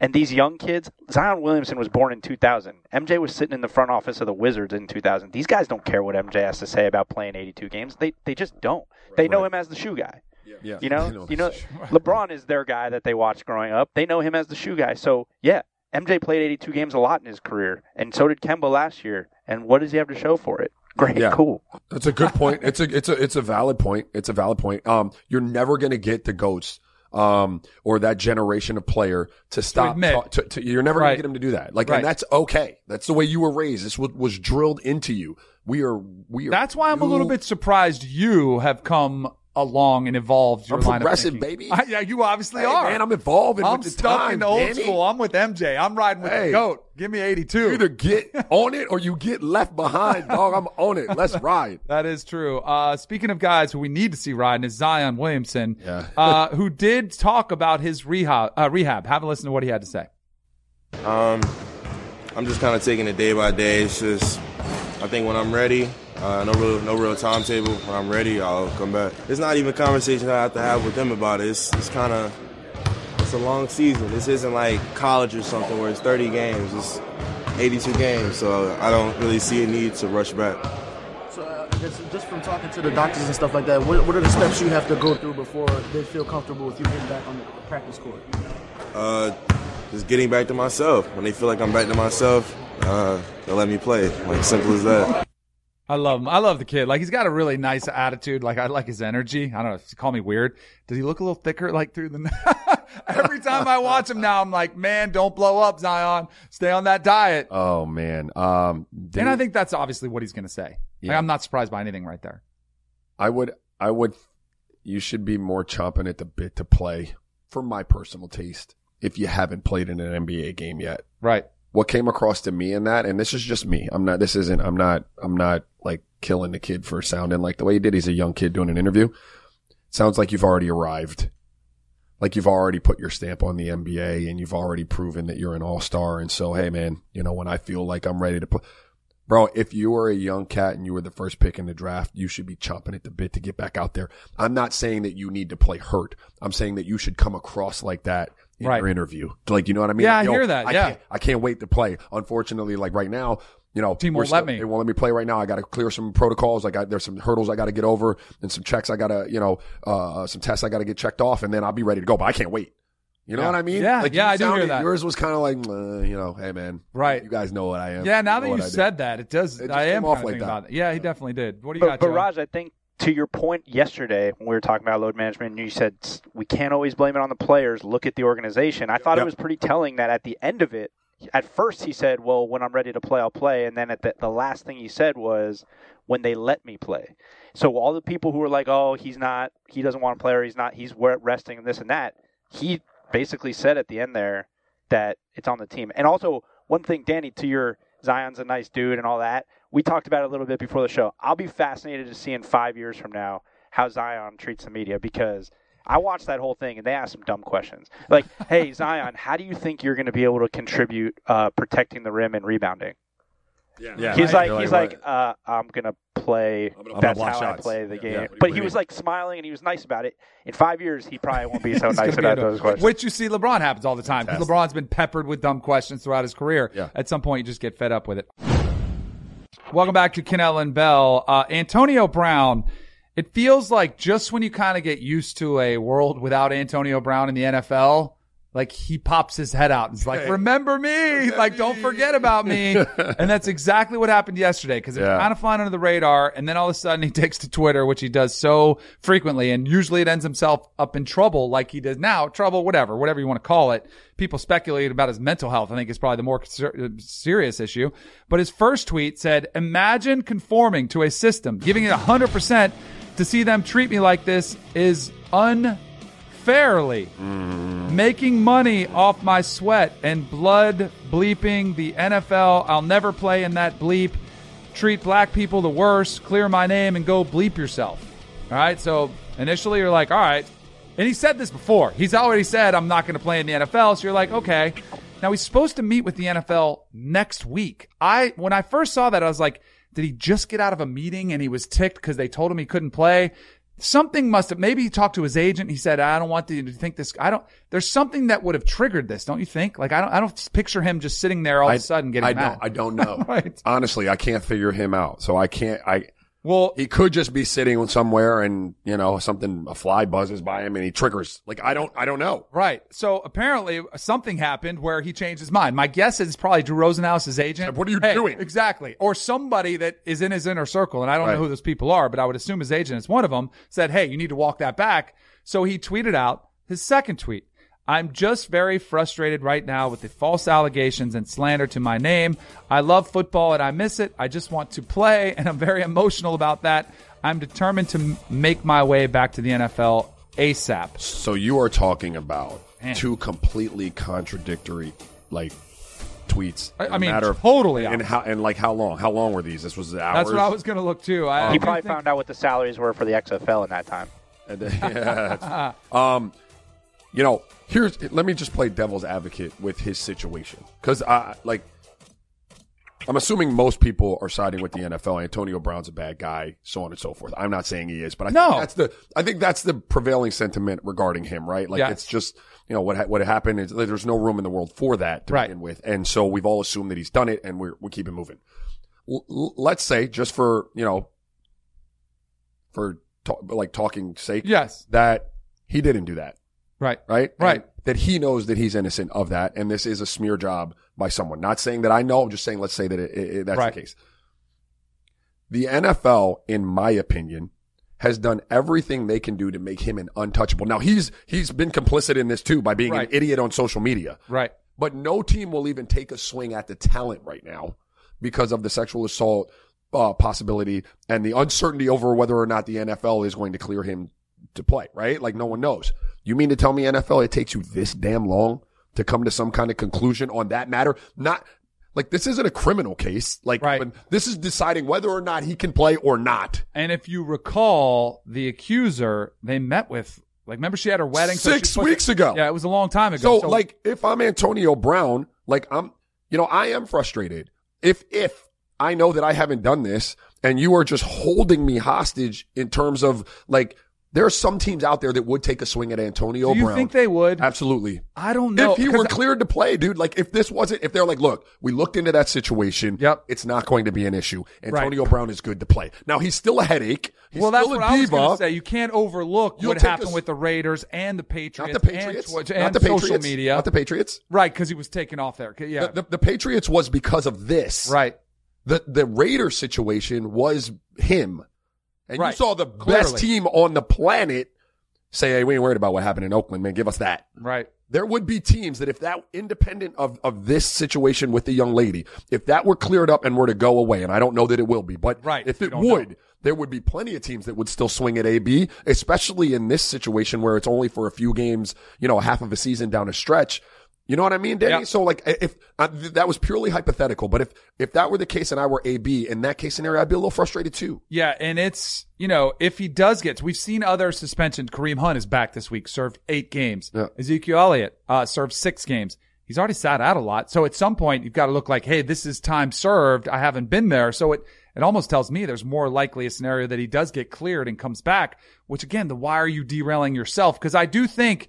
C: And these young kids, Zion Williamson was born in 2000. MJ was sitting in the front office of the Wizards in 2000. These guys don't care what MJ has to say about playing 82 games. They they just don't. They know
B: Right.
C: him as the shoe guy.
B: Yeah.
C: You know, *laughs* you know, LeBron is their guy that they watched growing up. They know him as the shoe guy. So yeah, MJ played 82 games a lot in his career, and so did Kemba last year. And what does he have to show for it? Great,
B: Yeah.
C: cool.
B: That's a good point. It's a it's a it's a valid point. It's a valid point. Um, you're never going to get the goats, um, or that generation of player to stop.
A: admit.
B: ta- to, to- you're never
A: Right.
B: going to get them to do that. Like,
A: Right.
B: and that's okay. That's the way you were raised. This was, was drilled into you. We are. We are.
A: That's why I'm a little bit surprised you have come along and evolved your
B: I'm
A: line of thinking.
B: baby. *laughs*
A: I- yeah, you obviously
B: Hey,
A: are.
B: man, I'm evolving
A: I'm
B: with the
A: stuck
B: time,
A: in the old
B: Danny.
A: school. I'm with MJ. I'm riding with
B: Hey.
A: the goat. Give me 82.
B: You either get *laughs* on it or you get left behind, dog. I'm on it. Let's *laughs* ride.
A: That is true. Uh, speaking of guys who we need to see riding is Zion Williamson,
B: Yeah.
A: uh, who did talk about his rehab. Uh, rehab. Have a listen to what he had to say.
D: Um, I'm just kind of taking it day by day. It's just, I think when I'm ready, uh, no real, no real timetable. When I'm ready, I'll come back. It's not even a conversation I have to have with them about it. It's, it's kind of, it's a long season. This isn't like college or something where it's 30 games. It's 82 games, so I don't really see a need to rush back.
E: So, uh, just, just from talking to the doctors and stuff like that, what, what are the steps you have to go through before they feel comfortable with you getting back on the practice court?
D: Uh, just getting back to myself. When they feel like I'm back to myself, uh, they'll let me play. Like simple as that.
A: I love him. I love the kid. Like he's got a really nice attitude. Like I like his energy. I don't know if you call me weird. Does he look a little thicker like through the *laughs* Every time I watch him now, I'm like, man, don't blow up, Zion. Stay on that diet.
B: Oh man. Um,
A: and I think that's obviously what he's going to say. Like, I'm not surprised by anything right there.
B: I would, I would, you should be more chomping at the bit to play for my personal taste if you haven't played in an NBA game yet.
A: Right.
B: What came across to me in that, and this is just me. I'm not, this isn't, I'm not, I'm not like killing the kid for sounding like the way he did. He's a young kid doing an interview. Sounds like you've already arrived. Like you've already put your stamp on the NBA and you've already proven that you're an all star. And so, hey man, you know, when I feel like I'm ready to play, Bro, if you were a young cat and you were the first pick in the draft, you should be chomping at the bit to get back out there. I'm not saying that you need to play hurt. I'm saying that you should come across like that in
A: Right.
B: your interview. Like, you know what I mean?
A: Yeah, I
B: Yo,
A: hear that,
B: I
A: yeah.
B: Can't, I can't wait to play. Unfortunately, like right now, you know,
A: Team won't let me.
B: They won't let me play right now. I got to clear some protocols. I got there's some hurdles I got to get over and some checks I got to, you know, uh, some tests I got to get checked off, and then I'll be ready to go. But I can't wait. You know
A: Yeah.
B: what I mean?
A: Yeah,
B: like
A: yeah,
B: you
A: I do hear that.
B: Yours was kind of like, uh, you know, hey man,
A: Right.
B: You guys know what I am.
A: Yeah, now
B: You
A: that you
B: what I do.
A: said that, it does.
B: It
A: I am
B: off like that.
A: about it. Yeah, he definitely did. What do you
C: But,
A: got,
C: but
A: Joe?
C: Raj, I think to your point yesterday when we were talking about load management, and you said we can't always blame it on the players. Look at the organization. I thought
B: Yep.
C: it was pretty telling that at the end of it, at first he said, "Well, when I'm ready to play, I'll play," and then at the, the last thing he said was, "When they let me play." So all the people who were like, "Oh, he's not, he doesn't want to play, or he's not, he's resting and this and that," he basically said at the end there that it's on the team. And also one thing, Danny, to your Zion's a nice dude and all that. We talked about it a little bit before the show. I'll be fascinated to see in five years from now how Zion treats the media because I watched that whole thing and they asked some dumb questions. Like, *laughs* hey, Zion, how do you think you're going to be able to contribute uh, protecting the rim and rebounding?
B: Yeah,
C: He's
A: Right.
C: like, he's
B: You're
C: like, uh, I'm gonna play.
B: gonna
C: That's
B: block
C: how I play the
B: Yeah,
C: game.
B: yeah.
C: But he
B: you
C: was like smiling and he was nice about it. In five years, he probably won't be *laughs* so nice about those questions.
A: Which you see LeBron happens all the time. 'cause
B: Fantastic.
A: LeBron's been peppered with dumb questions throughout his career.
B: Yeah.
A: At some point, you just get fed up with it. Welcome back to Kanell and Bell. Uh, Antonio Brown. It feels like just when you kind of get used to a world without Antonio Brown in the NFL, like he pops his head out and is like, remember me? Like, don't forget about me. *laughs* and that's exactly what happened yesterday because it's
B: Yeah.
A: kind of flying under the radar. And then all of a sudden he *laughs* takes to Twitter, which he does so frequently. And usually it ends himself up in trouble like he does now. Trouble, whatever, whatever you want to call it. People speculate about his mental health. I think is probably the more ser- uh, serious issue. But his first tweet said, imagine conforming to a system, giving it 100% to see them treat me like this is unfairly mm-hmm. making money off my sweat and blood bleeping the NFL. I'll never play in that bleep. Treat black people the worst. Clear my name and go bleep yourself. All right. So initially you're like, all right. And he said this before. He's already said, I'm not going to play in the NFL. So you're like, okay. Now he's supposed to meet with the NFL next week. I, when I first saw that, I was like, did he just get out of a meeting and he was ticked because they told him he couldn't play? Something must have, maybe he talked to his agent. He said, I don't want you to think this, I don't, there's something that would have triggered this, don't you think? Like, I don't, I don't picture him just sitting there all of a sudden getting
B: I
A: mad.
B: don't, I don't know. *laughs*
A: Right.
B: Honestly, I can't figure him out. So I can't, I,
A: well,
B: he could just be sitting somewhere and, you know, something, a fly buzzes by him and he triggers. Like, I don't, I don't know.
A: right. So apparently something happened where he changed his mind. My guess is probably Drew Rosenhaus's agent.
B: What are you
A: Hey,
B: doing?
A: Exactly. Or somebody that is in his inner circle. And I don't
B: Right.
A: know who those people are, but I would assume his agent is one of them said, Hey, you need to walk that back. So he tweeted out his second tweet. I'm just very frustrated right now with the false allegations and slander to my name. I love football and I miss it. I just want to play *laughs* and I'm very emotional about that. I'm determined to m- make my way back to the NFL ASAP.
B: So you are talking about
A: Man.
B: two completely contradictory, like, tweets.
A: I-
B: in
A: I
B: a
A: mean,
B: matter of-
A: totally
B: And how, and like how long? How long were these? This was hours.
A: That's what I was going to look too. I,
C: He
A: I
C: probably
A: think-
C: found out what the salaries were for the XFL in that time. *laughs*
B: And then- yeah, um, you know, here's let me just play devil's advocate with his situation because I like. I'm assuming most people are siding with the NFL. Antonio Brown's a bad guy, so on and so forth. I'm not saying he is, but I
A: No.
B: think that's the I think that's the prevailing sentiment regarding him, right? Like it's just you know what ha- what happened is like, there's no room in the world for that to
A: Right.
B: begin with, and so we've all assumed that he's done it, and we're we keep it moving. L- let's say just for you know for ta- like talking sake,
A: Yes.
B: that he didn't do that,
A: Right.
B: right?
A: Right.
B: And that he knows that he's innocent of that, and this is a smear job by someone. Not saying that I know. I'm just saying, let's say that it, it, that's
A: Right.
B: the case. The NFL, in my opinion, has done everything they can do to make him an untouchable. Now he's he's been complicit in this too by being
A: Right.
B: an idiot on social media.
A: Right.
B: But no team will even take a swing at the talent right now because of the sexual assault uh, possibility and the uncertainty over whether or not the NFL is going to clear him to play, right? Like no one knows. You mean to tell me NFL it takes you this damn long to come to some kind of conclusion on that matter? Not like this isn't a criminal case. Like
A: Right.
B: this is deciding whether or not he can play or not.
A: And if you recall, the accuser they met with, like, remember she had her wedding
B: Six
A: put-
B: weeks ago.
A: Yeah, it was a long time ago.
B: So, like, if I'm Antonio Brown, like I'm, you know, I am frustrated. If, if I know that I haven't done this and you are just holding me hostage in terms of like, there are some teams out there that would take a swing at Antonio
A: do you
B: Brown.
A: think they would?
B: Absolutely.
A: I don't know.
B: if he were cleared to play, dude, like if this wasn't, if they're like, look, we looked into that situation.
A: Yep.
B: It's not going to be an issue. Antonio Brown is good to play. Now he's still a headache. He's
A: well, that's
B: still
A: what
B: a
A: I was going to say. You can't overlook
B: You'll
A: what
B: take
A: happened
B: us-
A: with the Raiders and the Patriots,
B: Not the Patriots.
A: and, Twi-
B: not
A: and
B: the Patriots.
A: social media,
B: Not the Patriots.
A: right? Because he was taken off there. Yeah,
B: The, the, the Patriots was because of this.
A: right.
B: The the Raiders situation was him. And you saw the
A: Clearly.
B: best team on the planet say, Hey, we ain't worried about what happened in Oakland, man. Give us that.
A: Right.
B: There would be teams that if that independent of, of this situation with the young lady, if that were cleared up and were to go away, and I don't know that it will be, but
A: Right.
B: if it would,
A: know.
B: there would be plenty of teams that would still swing at AB, especially in this situation where it's only for a few games, you know, half of a season down a stretch. You know what I mean, Danny?
A: Yeah.
B: So like, if uh, th- that was purely hypothetical, but if if that were the case and I were AB in that case scenario, I'd be a little frustrated too.
A: Yeah, and it's you know if he does get, we've seen other suspensions. Kareem Hunt is back this week, served eight games.
B: Yeah.
A: Ezekiel Elliott uh, served six games. He's already sat out a lot, so at some point you've got to look like, hey, this is time served. I haven't been there, so it it almost tells me there's more likely a scenario that he does get cleared and comes back. Which again, the why are you derailing yourself? Because I do think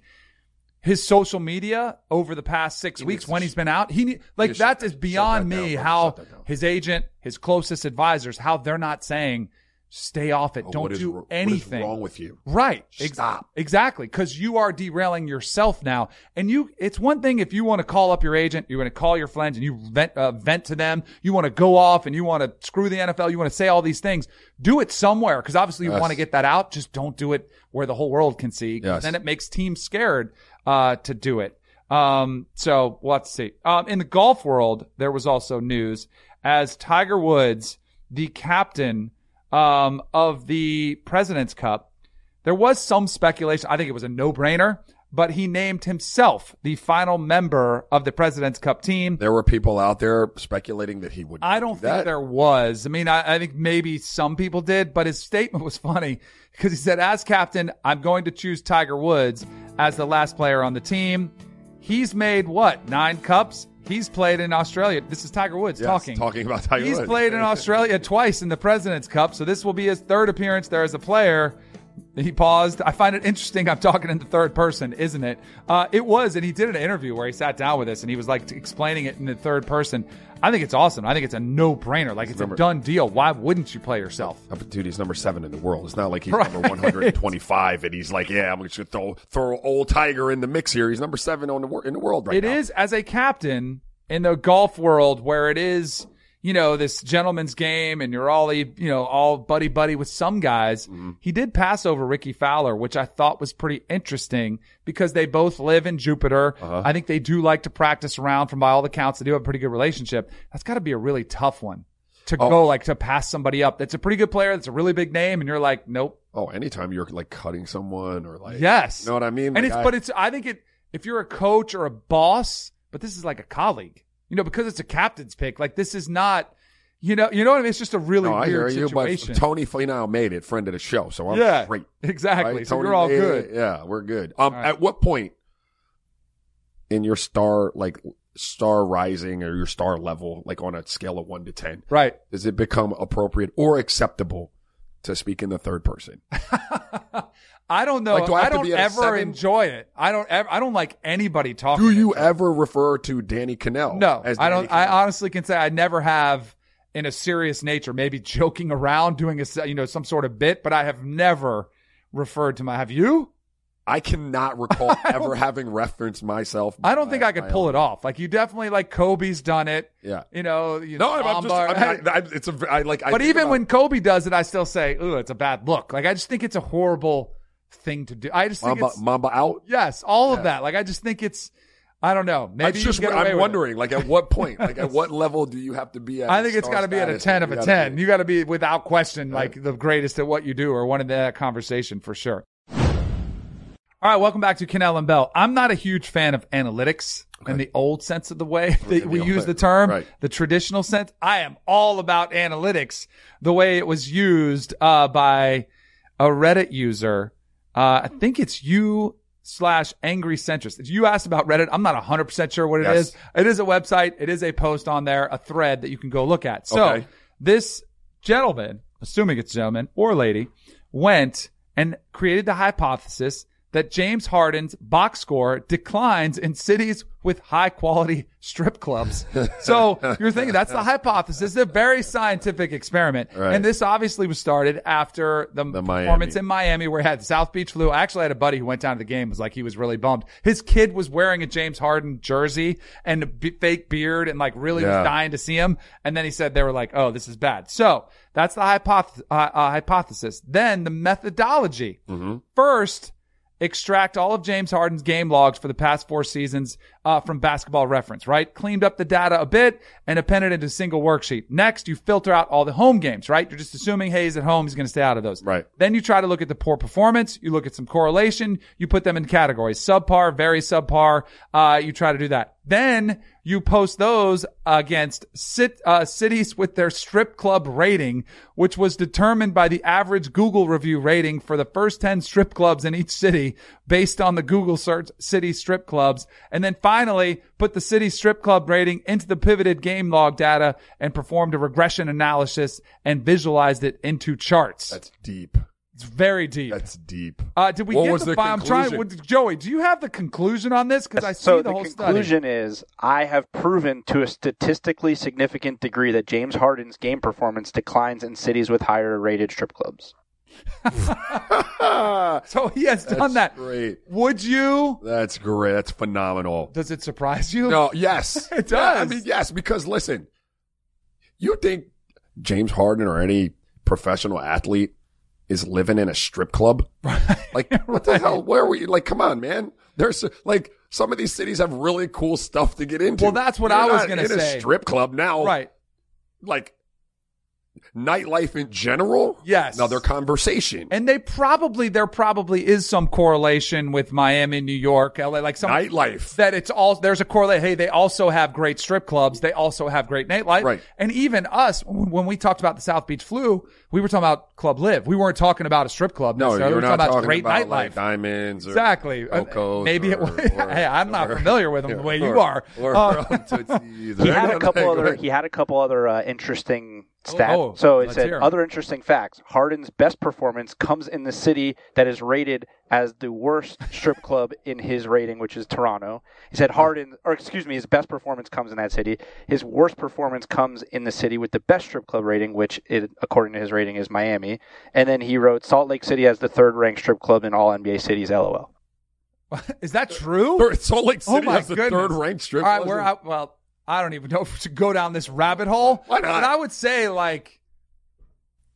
A: his social media over the past six weeks when he's been out, he need, like that is beyond
B: that
A: me
B: bro.
A: how
B: down.
A: his agent, his closest advisors, how they're not saying stay off it.
B: Oh,
A: Don't do
B: is
A: anything.
B: wrong with you?
A: Right.
B: Stop.
A: Exactly. Cause you are derailing yourself now. And you, it's one thing if you want to call up your agent, you want to call your friends and you vent, uh, vent to them. You want to go off and you want to screw the NFL. You want to say all these things. Do it somewhere. Cause obviously you
B: Yes.
A: want to get that out. Just don't do it where the whole world can see.
B: Yes.
A: Then it makes teams scared, uh, to do it. Um, so we'll have to see. Um, in the golf world, there was also news as Tiger Woods, the captain, um, of the President's Cup, there was some speculation. I think it was a no-brainer, but he named himself the final member of the President's Cup team.
B: There were people out there speculating that he would.
A: I don't
B: do
A: think
B: that.
A: there was. I mean, I, I think maybe some people did, but his statement was funny *laughs* because he said, as captain, I'm going to choose Tiger Woods as the last player on the team. He's made what? Nine cups? He's played in Australia. This is Tiger Woods
B: Yes,
A: talking.
B: talking about Tiger
A: He's
B: Woods.
A: played in *laughs* Australia twice in the President's Cup, so this will be his third appearance there as a player. He paused. I find it interesting. I'm talking in the third person, isn't it? Uh, it was, and he did an interview where he sat down with us and he was like explaining it in the third person. I think it's awesome. I think it's a no brainer. Like it's a done deal. Why wouldn't you play yourself?
B: He's number seven in the world. It's not like he's
A: Right.
B: number 125 and he's like, yeah, I'm just going to throw, throw old Tiger in the mix here. He's number seven on the, in the world right
A: It
B: now.
A: is as a captain in the golf world where it is, you know, this gentleman's game and you're all, you know, all buddy buddy with some guys.
B: Mm-hmm.
A: He did pass over Rickie Fowler, which I thought was pretty interesting because they both live in Jupiter.
B: Uh-huh.
A: I think they do like to practice around from by all accounts. They do have a pretty good relationship. That's got to be a really tough one to
B: Oh.
A: go like to pass somebody up. That's a pretty good player. That's a really big name. And you're like, nope.
B: Oh, anytime you're like cutting someone or like,
A: Yes.
B: you know what I mean?
A: And
B: Like,
A: it's,
B: I-
A: but it's, I think it, if you're a coach or a boss, but this is like a colleague, you know, because it's a captain's pick. Like this is not, you know, you know what I mean? It's just a really
B: no, I hear
A: weird
B: you,
A: situation.
B: but Tony Finau made it, friend of the show, so I'm
A: yeah,
B: great.
A: exactly.
B: Right?
A: So
B: Tony-
A: you're all
B: yeah,
A: good.
B: Yeah, we're good. Um,
A: right.
B: at what point in your star, like star rising or your star level, like on a scale of one to 10,
A: Right.
B: does it become appropriate or acceptable to speak in the third person? *laughs*
A: I don't know.
B: Like, do I
A: I, don't
B: be at a
A: ever enjoy it. I don't ever, I don't like anybody talking.
B: Do you ever refer to Danny Kanell?
A: No,
B: as
A: I don't. I honestly can say I never have in a serious nature, maybe joking around, doing a, you know, some sort of bit, but I have never referred to my, have you?
B: I cannot recall *laughs* ever having referenced myself.
A: I don't think I could pull
B: own-
A: it off. Like you definitely like Kobe's done it.
B: Yeah.
A: You know, you
B: No, I'm, I'm just. I'm, I, I, it's a. I like.
A: But even when Kobe does it, I still say, "Ooh, it's a bad look." Like I just think it's a horrible thing to do. I just think
B: Mamba,
A: it's
B: Mamba out.
A: yes, all
B: Yeah.
A: of that. Like I just think it's. I don't know. Maybe
B: I'm
A: you
B: just.
A: get away
B: I'm wondering, like, at what point, like, at *laughs* what level do you have to be at?
A: I think it's got to be at a ten of a ten.
B: be?
A: You got to be without question like the greatest at what you do, or one in that conversation for sure. All right, welcome back to Kanell and Bell. I'm not a huge fan of analytics in the old sense of the way that we use the term,
B: right.
A: the traditional sense. I am all about analytics, the way it was used uh, by a Reddit user. Uh, I think it's you slash angry centrist. You asked about Reddit. I'm not 100% sure what it
B: Yes.
A: is. It is a website. It is a post on there, a thread that you can go look at. So
B: Okay.
A: this gentleman, assuming it's a gentleman or lady, went and created the hypothesis that James Harden's box score declines in cities with high quality strip clubs. *laughs* so you're thinking that's the hypothesis, a very scientific experiment.
B: Right.
A: And this obviously was started after the,
B: The
A: performance
B: Miami.
A: in Miami where he had the South Beach flu. I actually had a buddy who went down to the game was like he was really bummed. His kid was wearing a James Harden jersey and a b- fake beard and like really
B: Yeah.
A: was dying to see him. And then he said they were like, "Oh, this is bad." So that's the hypoth- uh, uh, hypothesis. Then the methodology. First, extract all of James Harden's game logs for the past four seasons uh, from Basketball Reference. Right, cleaned up the data a bit and appended it into a single worksheet. Next, you filter out all the home games. Right, you're just assuming, hey, he's at home, he's going to stay out of those.
B: Right.
A: Then you try to look at the poor performance. You look at some correlation. You put them in categories: subpar, very subpar. Uh, you try to do that. Then you post those against sit, uh, cities with their strip club rating, which was determined by the average Google review rating for the first 10 strip clubs in each city based on the Google search city strip clubs. And then finally put the city strip club rating into the pivoted game log data and performed a regression analysis and visualized it into charts.
B: That's deep.
A: It's very deep.
B: That's deep.
A: Uh, did we
B: What
A: get
B: was
A: the,
B: the
A: fi- I'm trying.
B: conclusion?
A: What, Joey, do you have the conclusion on this? Because I see
C: so
A: the,
C: the,
A: whole study.
C: The conclusion is I have proven to a statistically significant degree that James Harden's game performance declines in cities with higher rated strip clubs. *laughs*
A: So he has done that.
B: Great.
A: Would you?
B: That's great. That's phenomenal.
A: Does it surprise you?
B: No, yes. *laughs*
A: It
B: Yeah, I
A: does.
B: mean, yes, because listen, you think James Harden or any professional athlete is living in a strip club? Like, *laughs* what the hell? Where are we? Like, come on, man. There's like some of these cities have really cool stuff to get into.
A: Well, that's what
B: You're
A: I was gonna say. in.
B: A strip club now,
A: Right.
B: Like nightlife in general.
A: Yes.
B: Another conversation.
A: And they probably there probably is some correlation with Miami, New York, LA, like some
B: Nightlife.
A: that it's all there's a correlate. Hey, they also have great strip clubs. They also have great nightlife.
B: Right.
A: And even us, when we talked about the South Beach flu, we were talking about Club LIV. We weren't talking about a strip club.
B: No, you're
A: we were
B: not
A: talking about great
B: about
A: nightlife.
B: like diamonds. Or
A: Exactly. Uh,
B: Cocos
A: Maybe it
B: or-
A: was.
B: or- *laughs*
A: hey, I'm not
B: or-
A: familiar with them the way you are.
B: Or,
A: Uh, *laughs*
B: Tootsies
C: He had a *laughs* couple other. He had a couple other uh, interesting Oh, stats.
A: oh,
C: so it said other interesting facts. Harden's best performance comes in the city that is rated as the worst strip club in his rating, which is Toronto. He said Harden, or excuse me, his best performance comes in that city. His worst performance comes in the city with the best strip club rating, which, it, according to his rating, is Miami. And then he wrote Salt Lake City has the third ranked strip club in all NBA cities. LOL. *laughs*
A: is that true?
B: Third- Salt Lake
A: Oh
B: City
A: my
B: has the
A: goodness.
B: third ranked strip.
A: All right, we're out. Well, I don't even know if we should go down this rabbit hole.
B: Why not?
A: But I would say like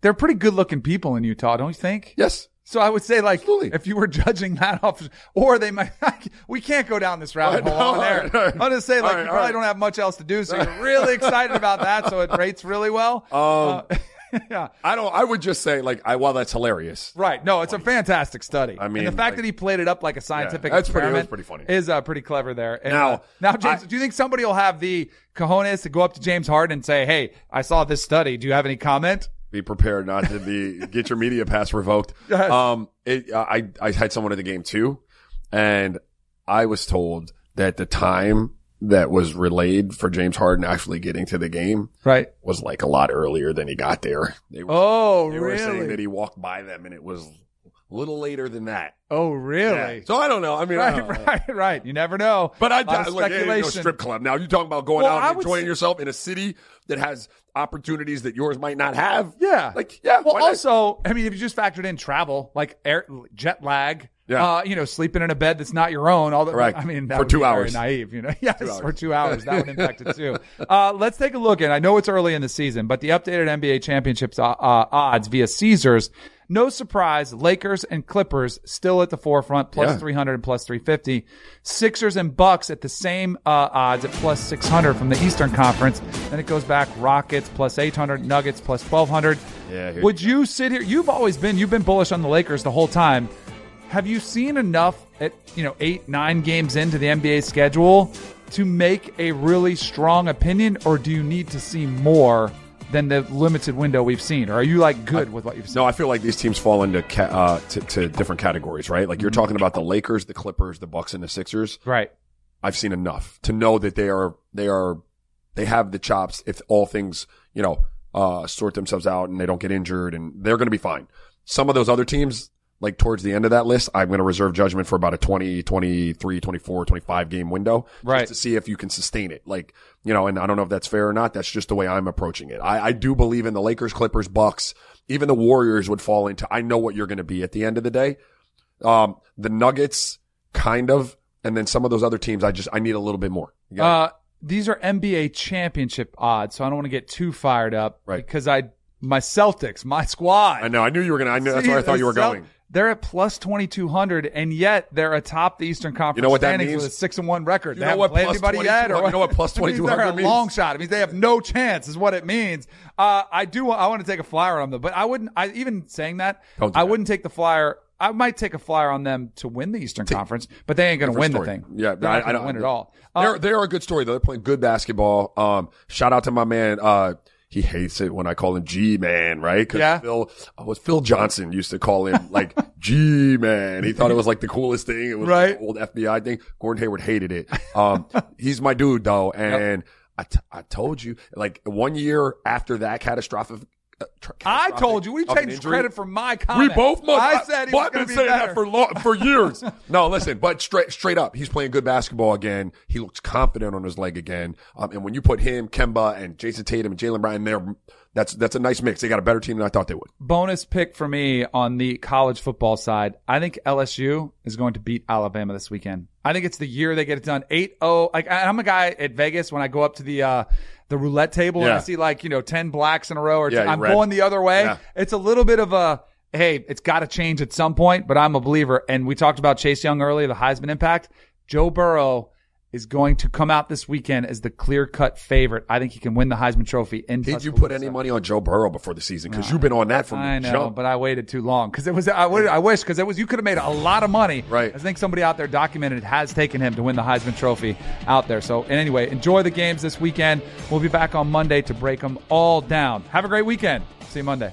A: they're pretty good looking people in Utah, don't you think?
B: Yes.
A: So I would say like
B: Absolutely.
A: if you were *laughs* judging that off, or they might. *laughs* We can't go down this rabbit
B: right,
A: hole on there.
B: right, right.
A: I'm gonna say like you probably don't have much else to do, so *laughs* you're really excited about that. So it rates really well.
B: Um,
A: Uh, *laughs* yeah.
B: I don't. I would just say like, I well, that's hilarious.
A: Right. No, it's a fantastic study.
B: I mean,
A: and the fact
B: like-
A: that he played it up like a scientific
B: that's pretty- that's pretty funny.
A: is uh, pretty clever there. And,
B: Now,
A: uh, now, James,
B: I-
A: do you think somebody will have the cojones to go up to James Harden and say, "Hey, I saw this study. Do you have any comment?"
B: Be prepared not to be *laughs* get your media pass revoked.
A: ahead.
B: Um, it, I I had someone in the game too, and I was told that the time that was relayed for James Harden actually getting to the game
A: Right.
B: was like a lot earlier than he got there. They were,
A: Oh,
B: they were saying that he walked by them, and it was a little later than that.
A: Oh, really?
B: So I don't know. I mean,
A: Right,
B: don't
A: right, right. You never know.
B: But I,
A: Lot of
B: look, ain't no
A: speculation.
B: strip club. Now you're talking about going
A: Well,
B: out and enjoying
A: s-
B: yourself in a city that has opportunities that yours might not have.
A: Yeah.
B: Like, yeah.
A: Well, also, I mean, if you just factored in travel, like air, jet lag,
B: Yeah.
A: uh, you know, sleeping in a bed that's not your own, all that.
B: Correct.
A: I mean, that
B: For
A: would
B: two
A: be very
B: hours.
A: naive, you know. *laughs* Yes,
B: hours.
A: for two hours, that would impact it too. Uh, let's take a look, and I know it's early in the season, but the updated NBA championships uh, uh, odds via Caesars. No surprise, Lakers and Clippers still at the forefront, plus
B: Yeah.
A: 300 and plus 350. Sixers and Bucks at the same uh, odds at plus 600 from the Eastern Conference. Then it goes back Rockets plus 800, Nuggets plus 1200.
B: Yeah,
A: Would you sit here? You've always been, you've been bullish on the Lakers the whole time. Have you seen enough at, you know, eight, nine games into the NBA schedule to make a really strong opinion, or do you need to see more than the limited window we've seen? Or are you like good with what you've seen?
B: No, I feel like these teams fall into ca- uh, to, to different categories, right? Like you're
A: Mm-hmm.
B: talking about the Lakers, the Clippers, the Bucks, and the Sixers.
A: Right.
B: I've seen enough to know that they are they are they have the chops if all things you know uh, sort themselves out and they don't get injured and they're going to be fine. Some of those other teams, like towards the end of that list, I'm going to reserve judgment for about a 20, 23, 24, 25 game window, just
A: Right.
B: to see if you can sustain it. Like you know, and I don't know if that's fair or not. That's just the way I'm approaching it. I, I do believe in the Lakers, Clippers, Bucks, even the Warriors would fall into. I know what you're going to be at the end of the day. Um, the Nuggets, kind of, and then some of those other teams, I just I need a little bit more. You got it?
A: Uh, these are NBA championship odds, so I don't want to get too fired up.
B: Right.
A: Because I, my Celtics, my squad.
B: I know. I knew you were gonna. I knew that's where I thought you were going.
A: They're at plus twenty two hundred, and yet they're atop the Eastern Conference
B: You know what that
A: standings
B: means?
A: with a six and one record.
B: You
A: they haven't played anybody yet,
B: 22
A: or
B: you know what plus *laughs*
A: It means
B: 2200
A: They're a
B: means?
A: long shot. It means they have no chance, is what it means. Uh, I do. I want to take a flyer on them, but I wouldn't. I even saying that,
B: Don't
A: I
B: that.
A: wouldn't take the flyer. I might take a flyer on them to win the Eastern Conference, but they ain't going to win
B: Story.
A: the thing.
B: Yeah,
A: they're
B: I,
A: not
B: I
A: going
B: don't
A: to win at all. Uh,
B: They're they're a good story though. They're playing good basketball. Um, shout out to my man. Uh, he hates it when I call him G man, right? 'Cause
A: Yeah.
B: Phil, uh, was Phil Johnson used to call him like *laughs* G man. He thought it was like the coolest thing. It was
A: Right.
B: like old FBI thing. Gordon Hayward hated it. Um, *laughs* he's my dude though, and I, t- I told you like one year after that catastrophic tr-
A: I told you we
B: of
A: take credit for my
B: We both must.
A: I said he
B: well,
A: was
B: I've been
A: be
B: saying
A: better.
B: that for lo- for *laughs* years. no, listen, but straight straight up, he's playing good basketball again. He looks confident on his leg again. Um, and when you put him, Kemba, and Jayson Tatum and Jaylen Brown there, that's that's a nice mix. They got a better team than I thought they would.
A: bonus pick for me on the college football side. I think LSU is going to beat Alabama this weekend. I think it's the year they get it done. 8-0. Like I- I'm a guy at Vegas when I go up to the uh the roulette table and I see like, you know, 10 blacks in a row or
B: Yeah,
A: i I'm
B: red.
A: going the other way.
B: Yeah.
A: It's a little bit of a hey, it's got to change at some point, but I'm a believer and we talked about Chase Young earlier, the Heisman impact. Joe Burrow is going to come out this weekend as the clear-cut favorite. I think he can win the Heisman Trophy. In
B: Did you put any money on Joe Burrow before the season? Because you've been on that from
A: I
B: the
A: know,
B: jump.
A: but I waited too long because it was. I, I wish because it was. You could have made a lot of money.
B: Right.
A: I think somebody out there documented it has taken him to win the Heisman Trophy out there. So, anyway, enjoy the games this weekend. We'll be back on Monday to break them all down. Have a great weekend. See you Monday.